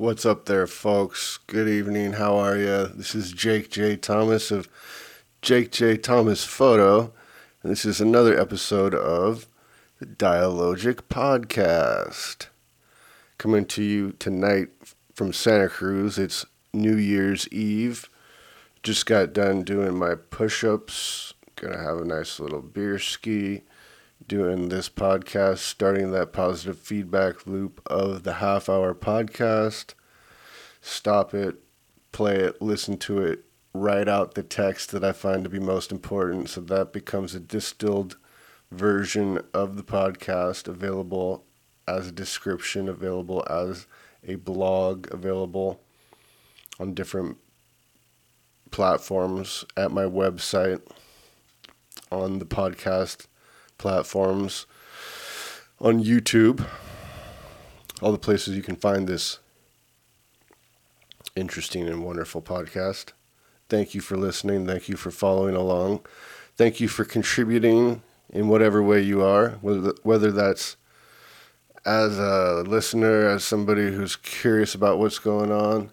What's up there, folks? Good evening. How are you? This is Jake J. Thomas of Jake J. Thomas Photo, and this is another episode of the Dialogic Podcast. Coming to you tonight from Santa Cruz. It's New Year's Eve. Just got done doing my push ups. Gonna have a nice little beer ski doing this podcast, starting that positive feedback loop of the half hour podcast. Stop it, play it, listen to it, write out the text that I find to be most important. So that becomes a distilled version of the podcast available as a description, available as a blog, available on different platforms at my website, on the podcast platforms, on YouTube, all the places you can find this interesting and wonderful podcast. Thank you for listening. Thank you for following along. Thank you for contributing in whatever way you are, whether, that's as a listener, as somebody who's curious about what's going on,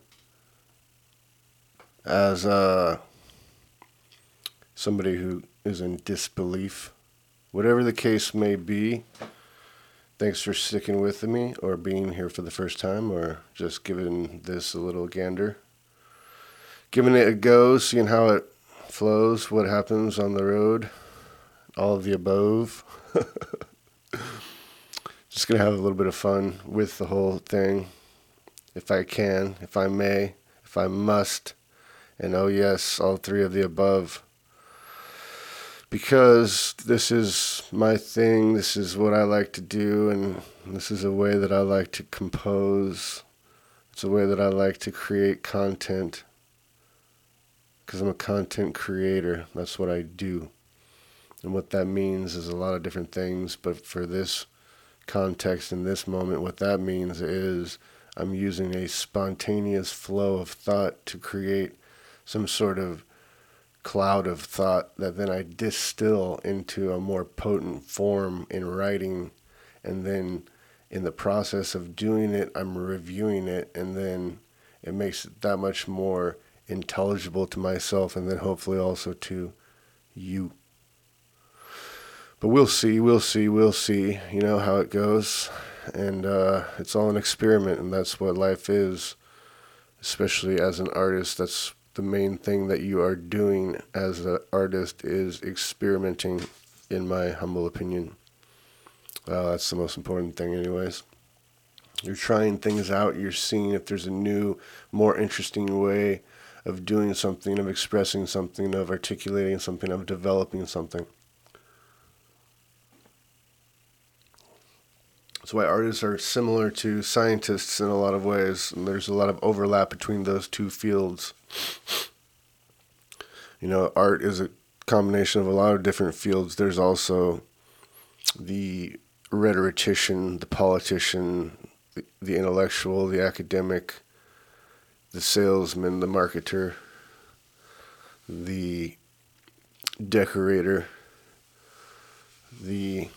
as uh, somebody who is in disbelief Whatever the case may be, thanks for sticking with me or being here for the first time or just giving this a little gander. Giving it a go, seeing how it flows, what happens on the road, all of the above. just going to have a little bit of fun with the whole thing. If I can, if I may, if I must. And oh, yes, all three of the above because this is my thing, this is what I like to do, and this is a way that I like to compose. It's a way that I like to create content because I'm a content creator. That's what I do. And what that means is a lot of different things, but for this context in this moment, what that means is I'm using a spontaneous flow of thought to create some sort of cloud of thought that then I distill into a more potent form in writing. And then in the process of doing it, I'm reviewing it. And then it makes it that much more intelligible to myself and then hopefully also to you. But we'll see, we'll see, we'll see, you know, how it goes. And uh, it's all an experiment, and that's what life is, especially as an artist. That's the main thing that you are doing as an artist is experimenting, in my humble opinion. Uh, that's the most important thing, anyways. You're trying things out, you're seeing if there's a new, more interesting way of doing something, of expressing something, of articulating something, of developing something. That's why artists are similar to scientists in a lot of ways, and there's a lot of overlap between those two fields. You know, art is a combination of a lot of different fields. There's also the rhetorician, the politician, the, the intellectual, the academic, the salesman, the marketer, the decorator, the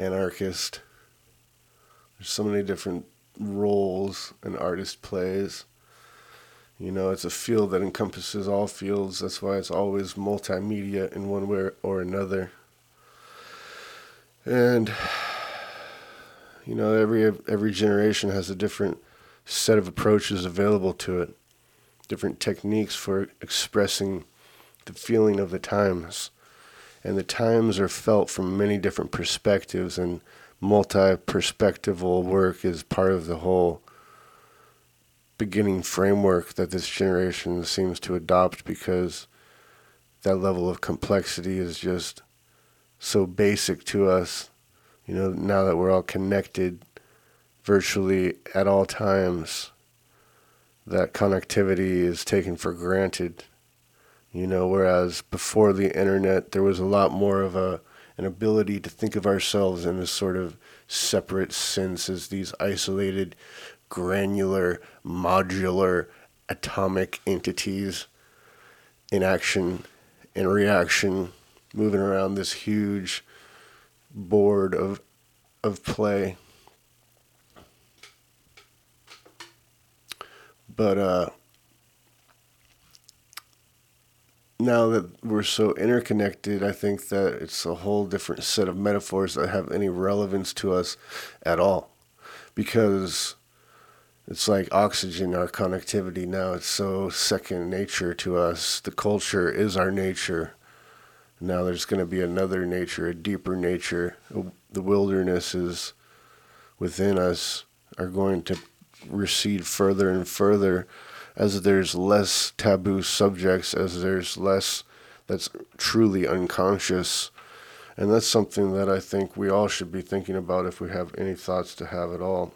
anarchist. There's so many different roles an artist plays. You know, it's a field that encompasses all fields. That's why it's always multimedia in one way or another. And you know, every every generation has a different set of approaches available to it, different techniques for expressing the feeling of the times. And the times are felt from many different perspectives and multi-perspectival work is part of the whole beginning framework that this generation seems to adopt because that level of complexity is just so basic to us. You know, now that we're all connected virtually at all times, that connectivity is taken for granted. You know, whereas before the internet, there was a lot more of a an ability to think of ourselves in a sort of separate sense as these isolated granular, modular, atomic entities in action and reaction, moving around this huge board of of play. But uh, now that we're so interconnected, I think that it's a whole different set of metaphors that have any relevance to us at all. Because it's like oxygen, our connectivity now, it's so second nature to us. The culture is our nature. Now there's going to be another nature, a deeper nature. The wilderness is within us are going to recede further and further as there's less taboo subjects, as there's less that's truly unconscious. And that's something that I think we all should be thinking about if we have any thoughts to have at all.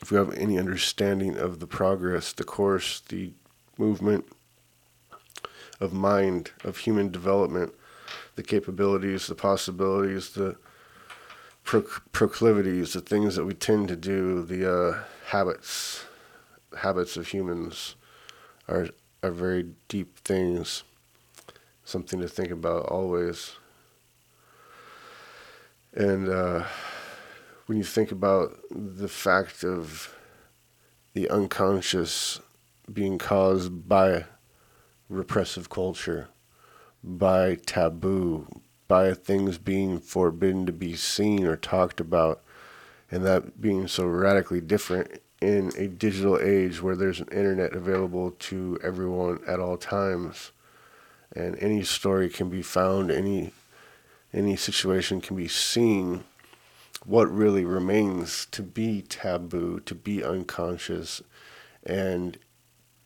If we have any understanding of the progress, the course, the movement of mind, of human development, the capabilities, the possibilities, the proclivities, the things that we tend to do, the uh, habits, habits of humans are are very deep things. Something to think about always. And uh, when you think about the fact of the unconscious being caused by repressive culture, by taboo, by things being forbidden to be seen or talked about, and that being so radically different in a digital age where there's an internet available to everyone at all times. And any story can be found any any situation can be seen. What really remains to be taboo to be unconscious and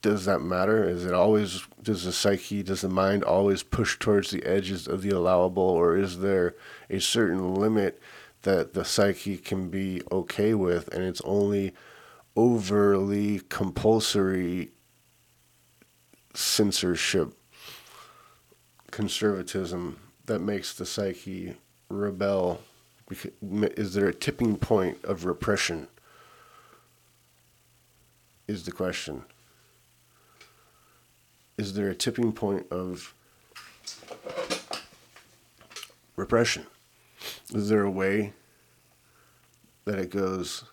does that matter? Is it always does the psyche does the mind always push towards the edges of the allowable or is there a certain limit that the psyche can be okay with and it's only overly compulsory censorship, conservatism that makes the psyche rebel? Is there a tipping point of repression? Is the question. Is there a tipping point of repression? Is there a way that it goes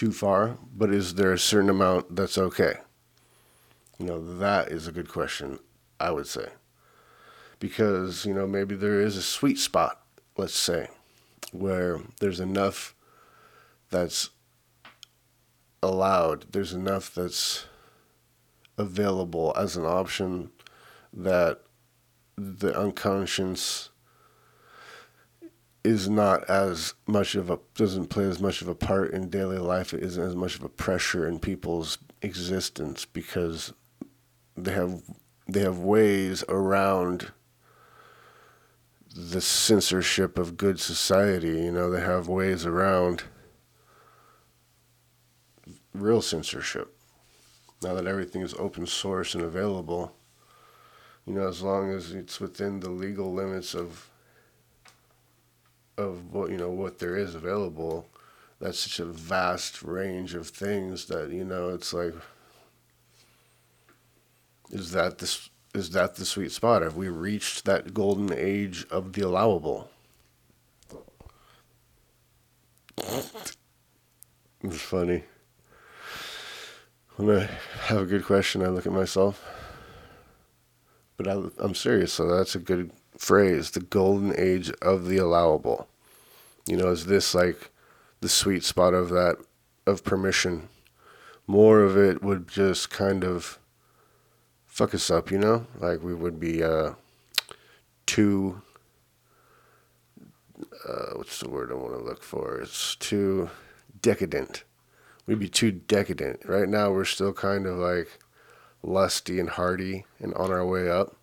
too far, but is there a certain amount that's okay? You know, that is a good question, I would say. Because, you know, maybe there is a sweet spot, let's say, where there's enough that's allowed, there's enough that's available as an option that the unconscious is not as much of a doesn't play as much of a part in daily life. It isn't as much of a pressure in people's existence because they have they have ways around the censorship of good society. You know, they have ways around real censorship. Now that everything is open source and available, you know, as long as it's within the legal limits of of what you know what there is available. That's such a vast range of things that you know it's like is that this is that the sweet spot? Have we reached that golden age of the allowable? It's funny. When i have a good question i look at myself. But I, i'm serious so that's a good phrase the golden age of the allowable you know, is this like the sweet spot of that of permission? More of it would just kind of fuck us up, you know? Like we would be uh, too. Uh, what's the word I want to look for? It's too decadent. We'd be too decadent. Right now, we're still kind of like lusty and hardy and on our way up,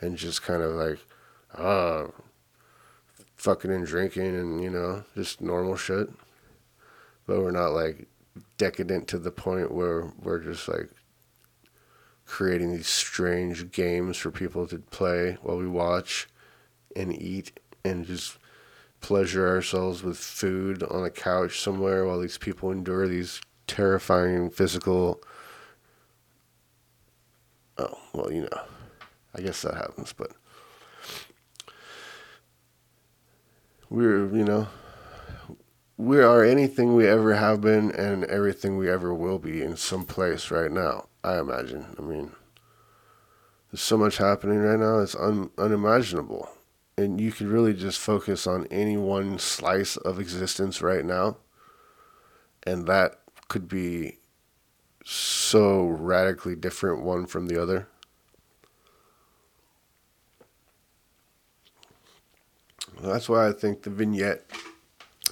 and just kind of like, ah, fucking and drinking and, you know, just normal shit. But we're not like decadent to the point where we're just like creating these strange games for people to play while we watch and eat and just pleasure ourselves with food on a couch somewhere while these people endure these terrifying physical oh well you know i guess that happens but we're you know we are anything we ever have been and everything we ever will be in some place right now. I imagine. I mean, there's so much happening right now. It's un, unimaginable, and you could really just focus on any one slice of existence right now, and that could be so radically different one from the other. That's why I think the vignette,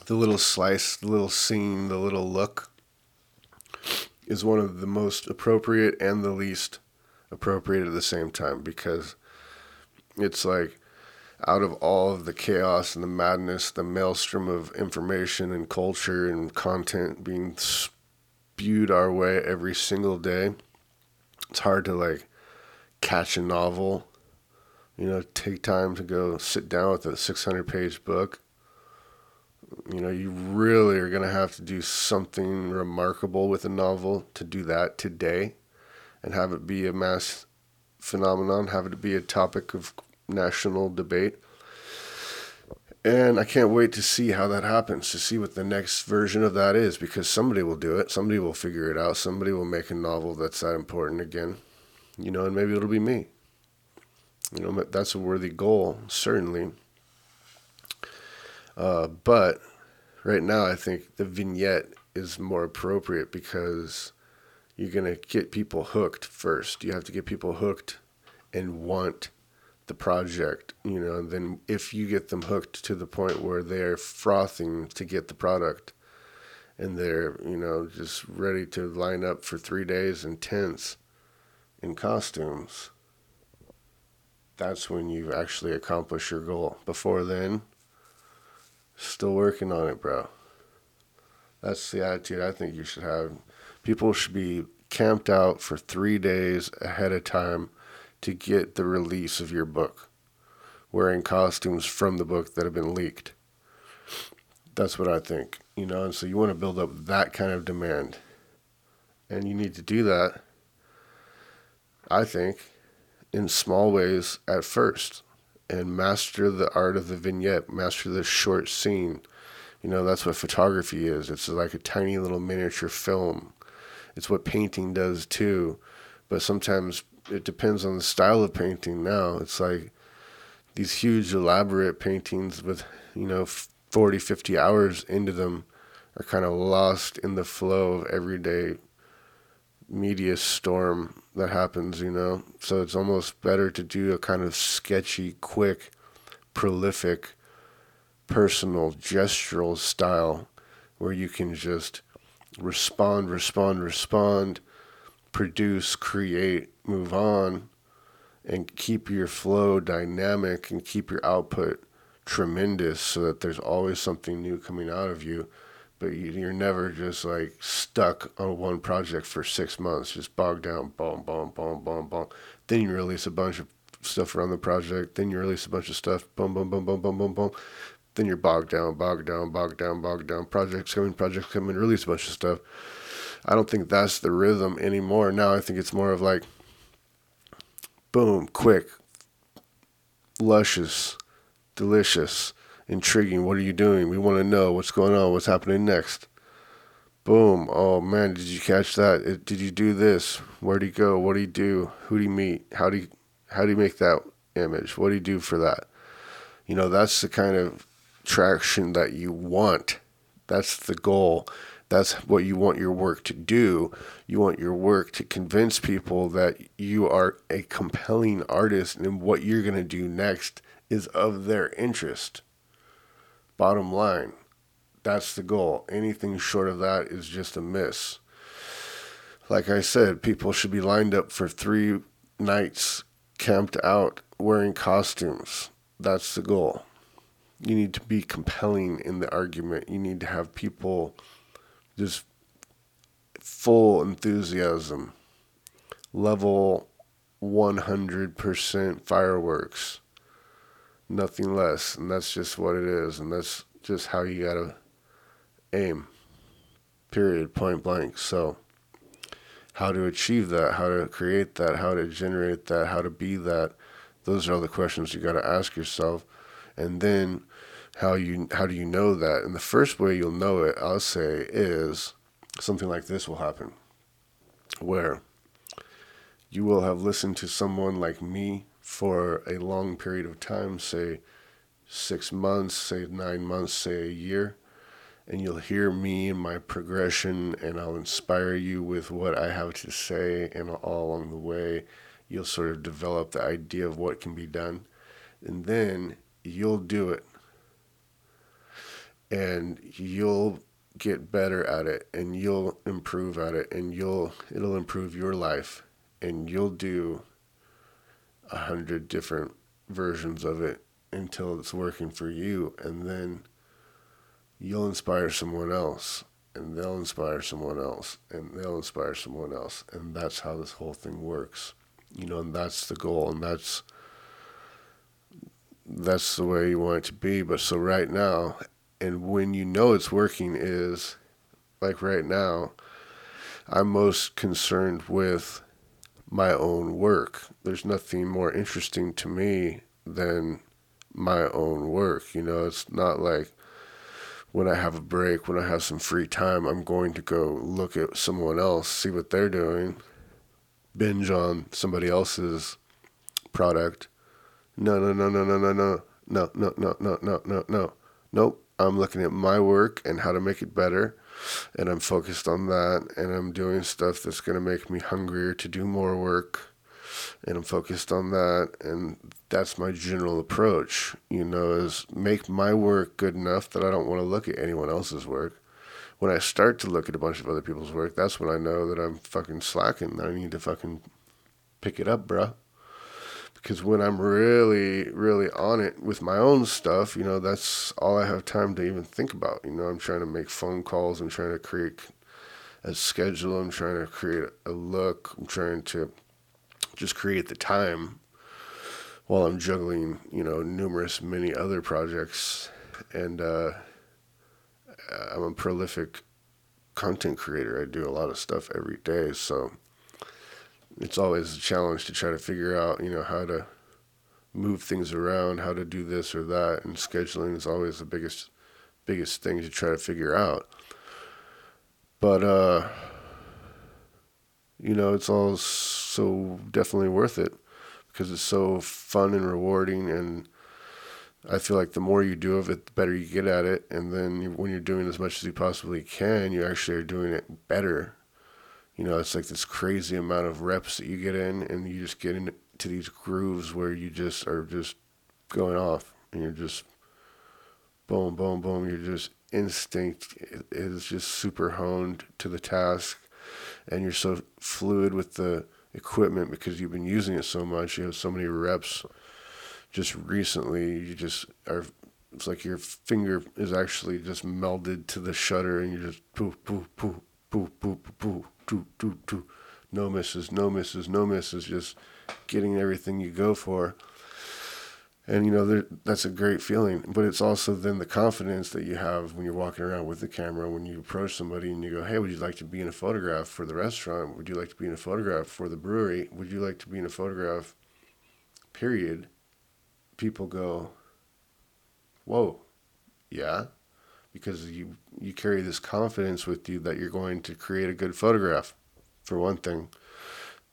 the little slice, the little scene, the little look, is one of the most appropriate and the least appropriate at the same time because it's like out of all of the chaos and the madness, the maelstrom of information and culture and content being spewed our way every single day, it's hard to like catch a novel you know, take time to go sit down with a 600 page book. You know, you really are going to have to do something remarkable with a novel to do that today and have it be a mass phenomenon, have it be a topic of national debate. And I can't wait to see how that happens, to see what the next version of that is, because somebody will do it. Somebody will figure it out. Somebody will make a novel that's that important again. You know, and maybe it'll be me. You know, that's a worthy goal, certainly. Uh, but right now, I think the vignette is more appropriate because you're going to get people hooked first. You have to get people hooked and want the project, you know, and then if you get them hooked to the point where they're frothing to get the product and they're, you know, just ready to line up for three days in tents in costumes that's when you actually accomplish your goal. Before then, still working on it, bro. That's the attitude I think you should have. People should be camped out for three days ahead of time to get the release of your book, wearing costumes from the book that have been leaked. That's what I think, you know, and so you want to build up that kind of demand. And you need to do that, I think, in small ways at first and master the art of the vignette, master the short scene. You know, that's what photography is. It's like a tiny little miniature film. It's what painting does too. But sometimes it depends on the style of painting now. It's like these huge, elaborate paintings with, you know, 40, 50 hours into them are kind of lost in the flow of everyday media storm that happens, you know. So it's almost better to do a kind of sketchy, quick, prolific, personal, gestural style where you can just respond, respond, respond, produce, create, move on, and keep your flow dynamic and keep your output tremendous so that there's always something new coming out of you but you're never just like stuck on one project for six months, just bogged down, boom, boom, boom, boom, boom. Then you release a bunch of stuff around the project. Then you release a bunch of stuff, boom, boom, boom, boom, boom, boom, boom. Then you're bogged down, bogged down, bogged down, bogged down. Projects coming, projects coming, release a bunch of stuff. I don't think that's the rhythm anymore. Now I think it's more of like, boom, quick, luscious, delicious intriguing. What are you doing? We want to know what's going on, what's happening next. Boom. Oh man, did you catch that? Did you do this? Where'd he go? What did he do? Who did he meet? How do you how do you make that image? What do you do for that? You know, that's the kind of traction that you want. That's the goal. That's what you want your work to do. You want your work to convince people that you are a compelling artist and what you're going to do next is of their interest. Bottom line, that's the goal. Anything short of that is just a miss. Like I said, people should be lined up for three nights camped out wearing costumes. That's the goal. You need to be compelling in the argument. You need to have people just full enthusiasm, level 100% fireworks nothing less. And that's just what it is. And that's just how you got to aim, period, point blank. So, how to achieve that, how to create that, how to generate that, how to be that, those are all the questions you got to ask yourself. And then how you how do you know that? And the first way you'll know it, I'll say, is something like this will happen, where you will have listened to someone like me for a long period of time, say six months, say nine months, say a year, and you'll hear me and my progression, and I'll inspire you with what I have to say, and all along the way, you'll sort of develop the idea of what can be done, and then you'll do it, and you'll get better at it, and you'll improve at it, and you'll it'll improve your life, and you'll do a hundred different versions of it until it's working for you, and then you'll inspire someone else and they'll inspire someone else and they'll inspire someone else and that's how this whole thing works. You know and that's the goal and that's that's the way you want it to be. But so right now and when you know it's working is like right now i'm most concerned with my own work there's nothing more interesting to me than my own work you know it's not like when I have a break, when I have some free time, I'm going to go look at someone else, see what they're doing, binge on somebody else's product. No, no, no, no, no, no, no, no, no, no, no, no, no, no. No. Nope. I'm looking at my work and how to make it better. And I'm focused on that. And I'm doing stuff that's going to make me hungrier to do more work and I'm focused on that. And that's my general approach, you know, is make my work good enough that I don't want to look at anyone else's work. When I start to look at a bunch of other people's work, that's when I know that I'm fucking slacking. I need to fucking pick it up, bruh. Because when I'm really, really on it with my own stuff, you know, that's all I have time to even think about. You know, I'm trying to make phone calls, I'm trying to create a schedule, I'm trying to create a look, I'm trying to just create the time while I'm juggling, you know, numerous many other projects. And uh, I'm a prolific content creator. I do a lot of stuff every day, so it's always a challenge to try to figure out, you know, how to move things around, how to do this or that, and scheduling is always the biggest biggest thing to try to figure out. But uh you know, it's all so definitely worth it because it's so fun and rewarding and I feel like the more you do of it, the better you get at it. And then when you're doing as much as you possibly can, you actually are doing it better. You know, it's like this crazy amount of reps that you get in, and you just get into these grooves where you just are just going off, and you're just boom, boom, boom. You're just instinct is just super honed to the task and you're so fluid with the equipment because you've been using it so much. You have so many reps. Just recently, you just are. It's like your finger is actually just melded to the shutter, and you're just poof, poof, poof, poof, poof, poof, poof, No misses, no misses, no misses. Just getting everything you go for. And you know that's a great feeling but it's also then the confidence that you have when you're walking around with the camera when you approach somebody and you go hey would you like to be in a photograph for the restaurant? Would you like to be in a photograph for the brewery? Would you like to be in a photograph period people go whoa yeah because you you carry this confidence with you that you're going to create a good photograph for one thing.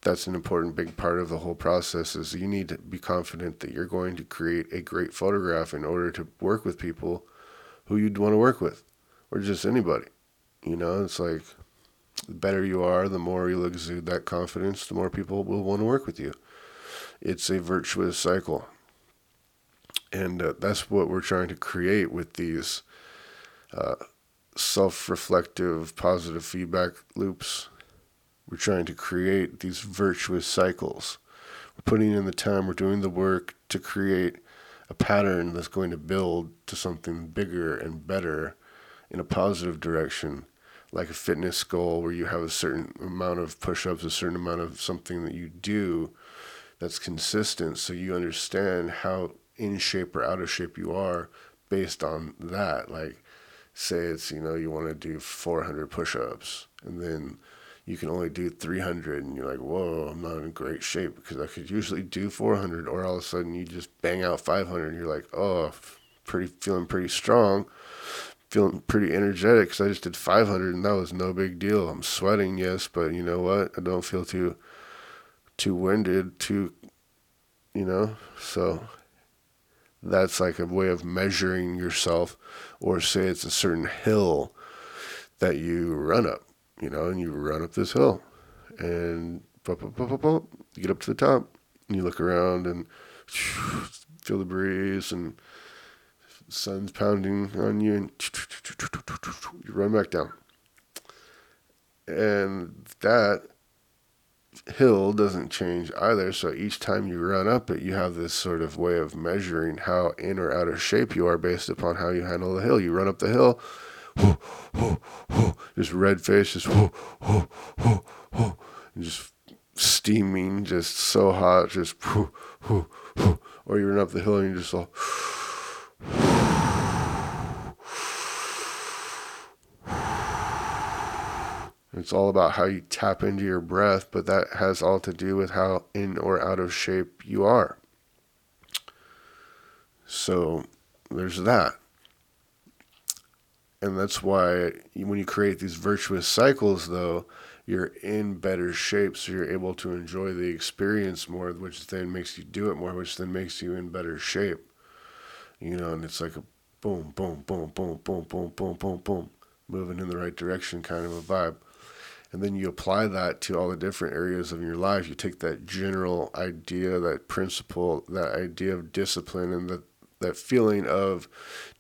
That's an important big part of the whole process is you need to be confident that you're going to create a great photograph in order to work with people who you'd want to work with or just anybody you know? It's like the better you are the more you'll exude that confidence the more people will want to work with you. It's a virtuous cycle. And uh, that's what we're trying to create with these uh, self-reflective positive feedback loops we're trying to create these virtuous cycles. We're putting in the time, we're doing the work to create a pattern that's going to build to something bigger and better in a positive direction, like a fitness goal where you have a certain amount of push ups, a certain amount of something that you do that's consistent so you understand how in shape or out of shape you are based on that. Like, say it's, you know, you want to do 400 push ups and then you can only do 300 and you're like whoa i'm not in great shape because i could usually do 400 or all of a sudden you just bang out 500 and you're like oh pretty feeling pretty strong, feeling pretty energetic because I just did 500 and that was no big deal. I'm sweating, yes, but you know what? I don't feel too too winded, too, you know. So that's like a way of measuring yourself, or say it's a certain hill that you run up, you know, and you run up this hill, and you get up to the top, and you look around and feel the breeze and sun's pounding on you and you run back down. And that hill doesn't change either. So each time you run up it, you have this sort of way of measuring how in or out of shape you are based upon how you handle the hill. You run up the hill, just red face, just just steaming, just so hot, just or you run up the hill and you just all. It's all about how you tap into your breath, but that has all to do with how in or out of shape you are. So there's that. And that's why when you create these virtuous cycles, though, you're in better shape, so you're able to enjoy the experience more, which then makes you do it more, which then makes you in better shape. You know, and it's like a boom, boom, boom, boom, boom, boom, boom, boom, boom, moving in the right direction kind of a vibe and then you apply that to all the different areas of your life. You take that general idea, that principle, that idea of discipline, and that that feeling of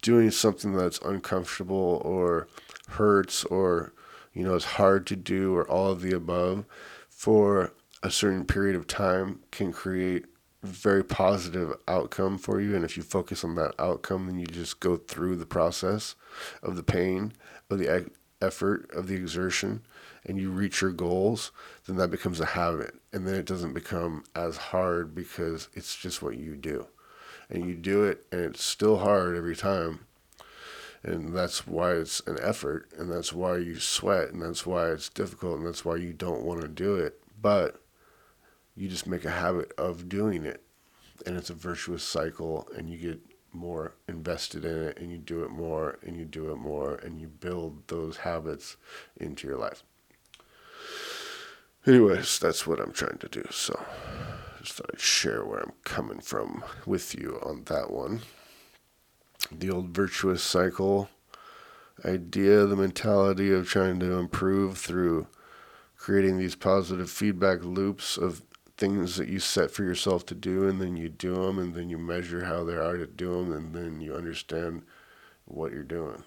doing something that's uncomfortable or hurts or you know is hard to do or all of the above for a certain period of time can create very positive outcome for you and if you focus on that outcome then you just go through the process of the pain of the effort of the exertion and you reach your goals, then that becomes a habit. And then it doesn't become as hard because it's just what you do. And you do it, and it's still hard every time. And that's why it's an effort, and that's why you sweat, and that's why it's difficult, and that's why you don't want to do it. But you just make a habit of doing it. And it's a virtuous cycle, and you get more invested in it, and you do it more, and you do it more, and you build those habits into your life. Anyways, that's what I'm trying to do. So just thought I'd share where I'm coming from with you on that one. The old virtuous cycle idea, the mentality of trying to improve through creating these positive feedback loops of things that you set for yourself to do, and then you do them, and then you measure how they are to do them, and then you understand what you're doing.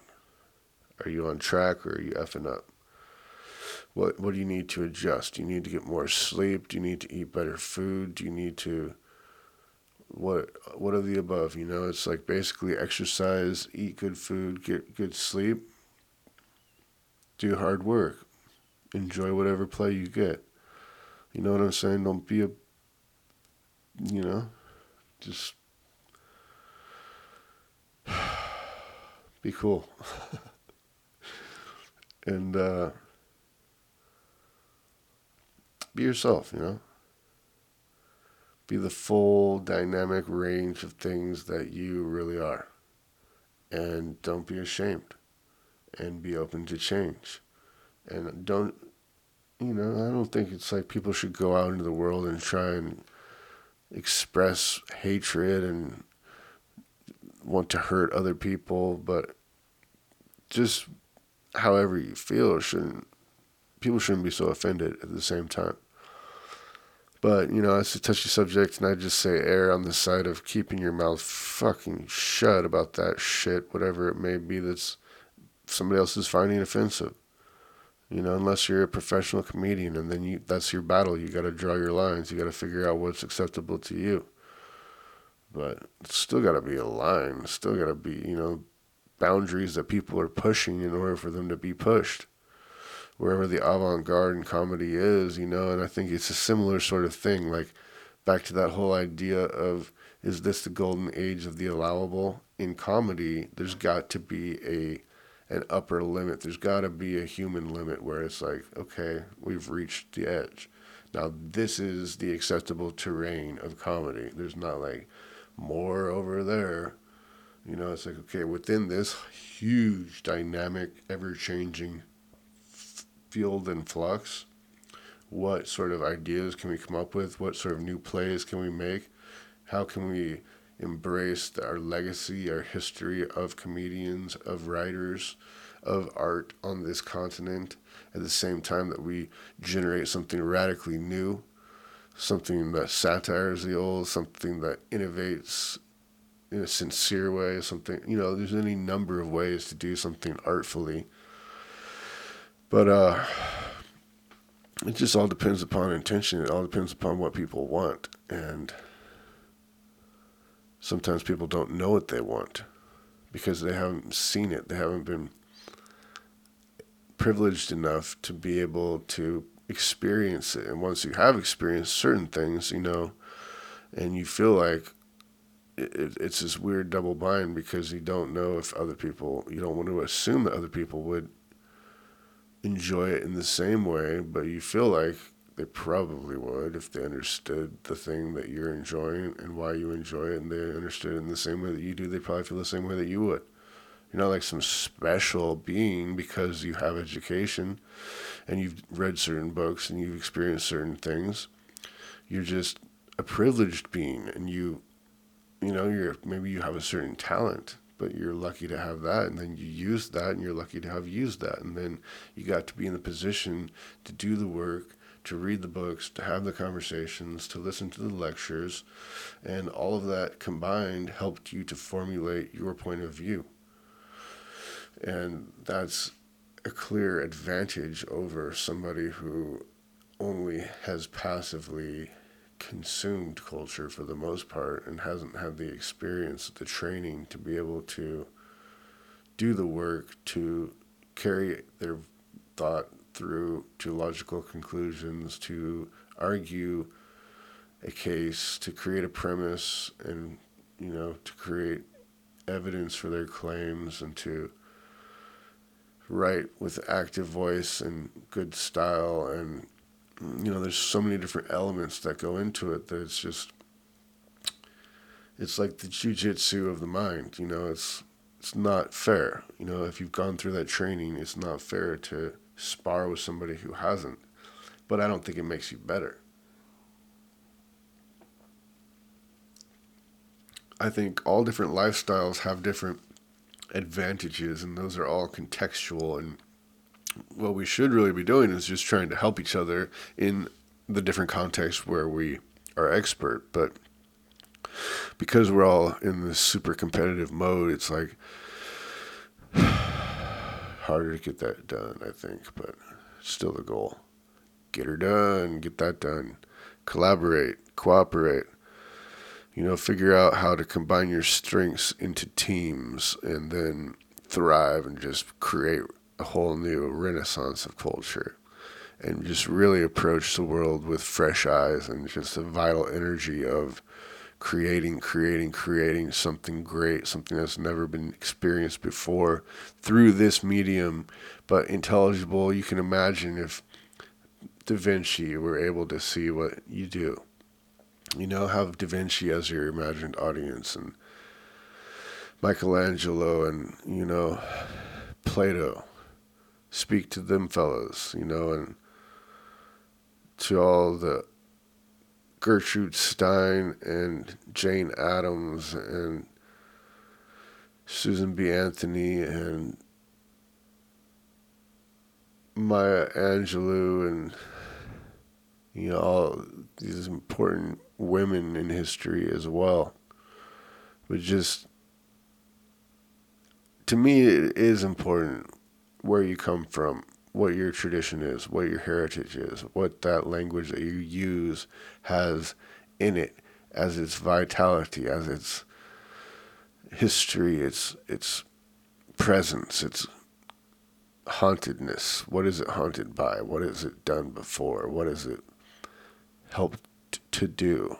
Are you on track or are you effing up? What what do you need to adjust? Do you need to get more sleep? Do you need to eat better food? Do you need to what what are the above? You know, it's like basically exercise, eat good food, get good sleep, do hard work, enjoy whatever play you get. You know what I'm saying? Don't be a you know, just be cool. and uh be yourself, you know? Be the full dynamic range of things that you really are. And don't be ashamed. And be open to change. And don't, you know, I don't think it's like people should go out into the world and try and express hatred and want to hurt other people, but just however you feel shouldn't people shouldn't be so offended at the same time. But, you know, it's a touchy subject, and I just say err on the side of keeping your mouth fucking shut about that shit, whatever it may be that's somebody else is finding offensive. You know, unless you're a professional comedian, and then you that's your battle. You got to draw your lines. You got to figure out what's acceptable to you. But it's still got to be a line. It's still got to be, you know, boundaries that people are pushing in order for them to be pushed wherever the avant-garde in comedy is, you know, and I think it's a similar sort of thing, like back to that whole idea of is this the golden age of the allowable in comedy? There's got to be a an upper limit. There's got to be a human limit where it's like, okay, we've reached the edge. Now this is the acceptable terrain of comedy. There's not like more over there. You know, it's like, okay, within this huge, dynamic, ever changing field and flux, what sort of ideas can we come up with? What sort of new plays can we make? How can we embrace our legacy, our history of comedians, of writers, of art on this continent at the same time that we generate something radically new, something that satires the old, something that innovates in a sincere way, something, you know, there's any number of ways to do something artfully. But uh, it just all depends upon intention. It all depends upon what people want. And sometimes people don't know what they want because they haven't seen it. They haven't been privileged enough to be able to experience it. And once you have experienced certain things, you know, and you feel like it, it's this weird double bind because you don't know if other people, you don't want to assume that other people would enjoy it in the same way, but you feel like they probably would if they understood the thing that you're enjoying and why you enjoy it, and they understood it in the same way that you do. They probably feel the same way that you would. You're not like some special being because you have education and you've read certain books and you've experienced certain things. You're just a privileged being, and you, you know, you're maybe you have a certain talent but you're lucky to have that and then you use that and you're lucky to have used that and then you got to be in the position to do the work to read the books to have the conversations to listen to the lectures and all of that combined helped you to formulate your point of view. And that's a clear advantage over somebody who only has passively consumed culture for the most part and hasn't had the experience, the training to be able to do the work to carry their thought through to logical conclusions, to argue a case, to create a premise, and you know, to create evidence for their claims, and to write with active voice and good style and you know, there's so many different elements that go into it that it's just, it's like the jujitsu of the mind. You know, it's it's not fair. You know, if you've gone through that training, it's not fair to spar with somebody who hasn't. But I don't think it makes you better. I think all different lifestyles have different advantages, and those are all contextual and what we should really be doing is just trying to help each other in the different contexts where we are expert. But because we're all in this super competitive mode, it's like harder to get that done, I think, but still the goal. Get her done, get that done. Collaborate, cooperate. You know, figure out how to combine your strengths into teams and then thrive and just create a whole new renaissance of culture and just really approach the world with fresh eyes and just a vital energy of creating, creating, creating something great, something that's never been experienced before through this medium, but intelligible. You can imagine if Da Vinci were able to see what you do. You know, have Da Vinci as your imagined audience and Michelangelo and, you know, Plato speak to them fellows, you know, and to all the Gertrude Stein and Jane Addams and Susan B. Anthony and Maya Angelou and you know all these important women in history as well. But just to me it is important where you come from, what your tradition is, what your heritage is, what that language that you use has in it as its vitality, as its history, its its presence, its hauntedness. What is it haunted by? What has it done before? What has it helped to do?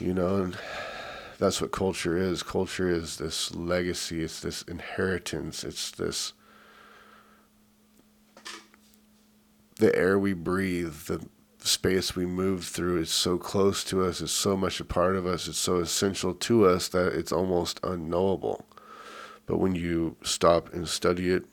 You know, and that's what culture is. Culture is this legacy, it's this inheritance, it's this the air we breathe, the space we move through is so close to us, it's so much a part of us, it's so essential to us that it's almost unknowable. But when you stop and study it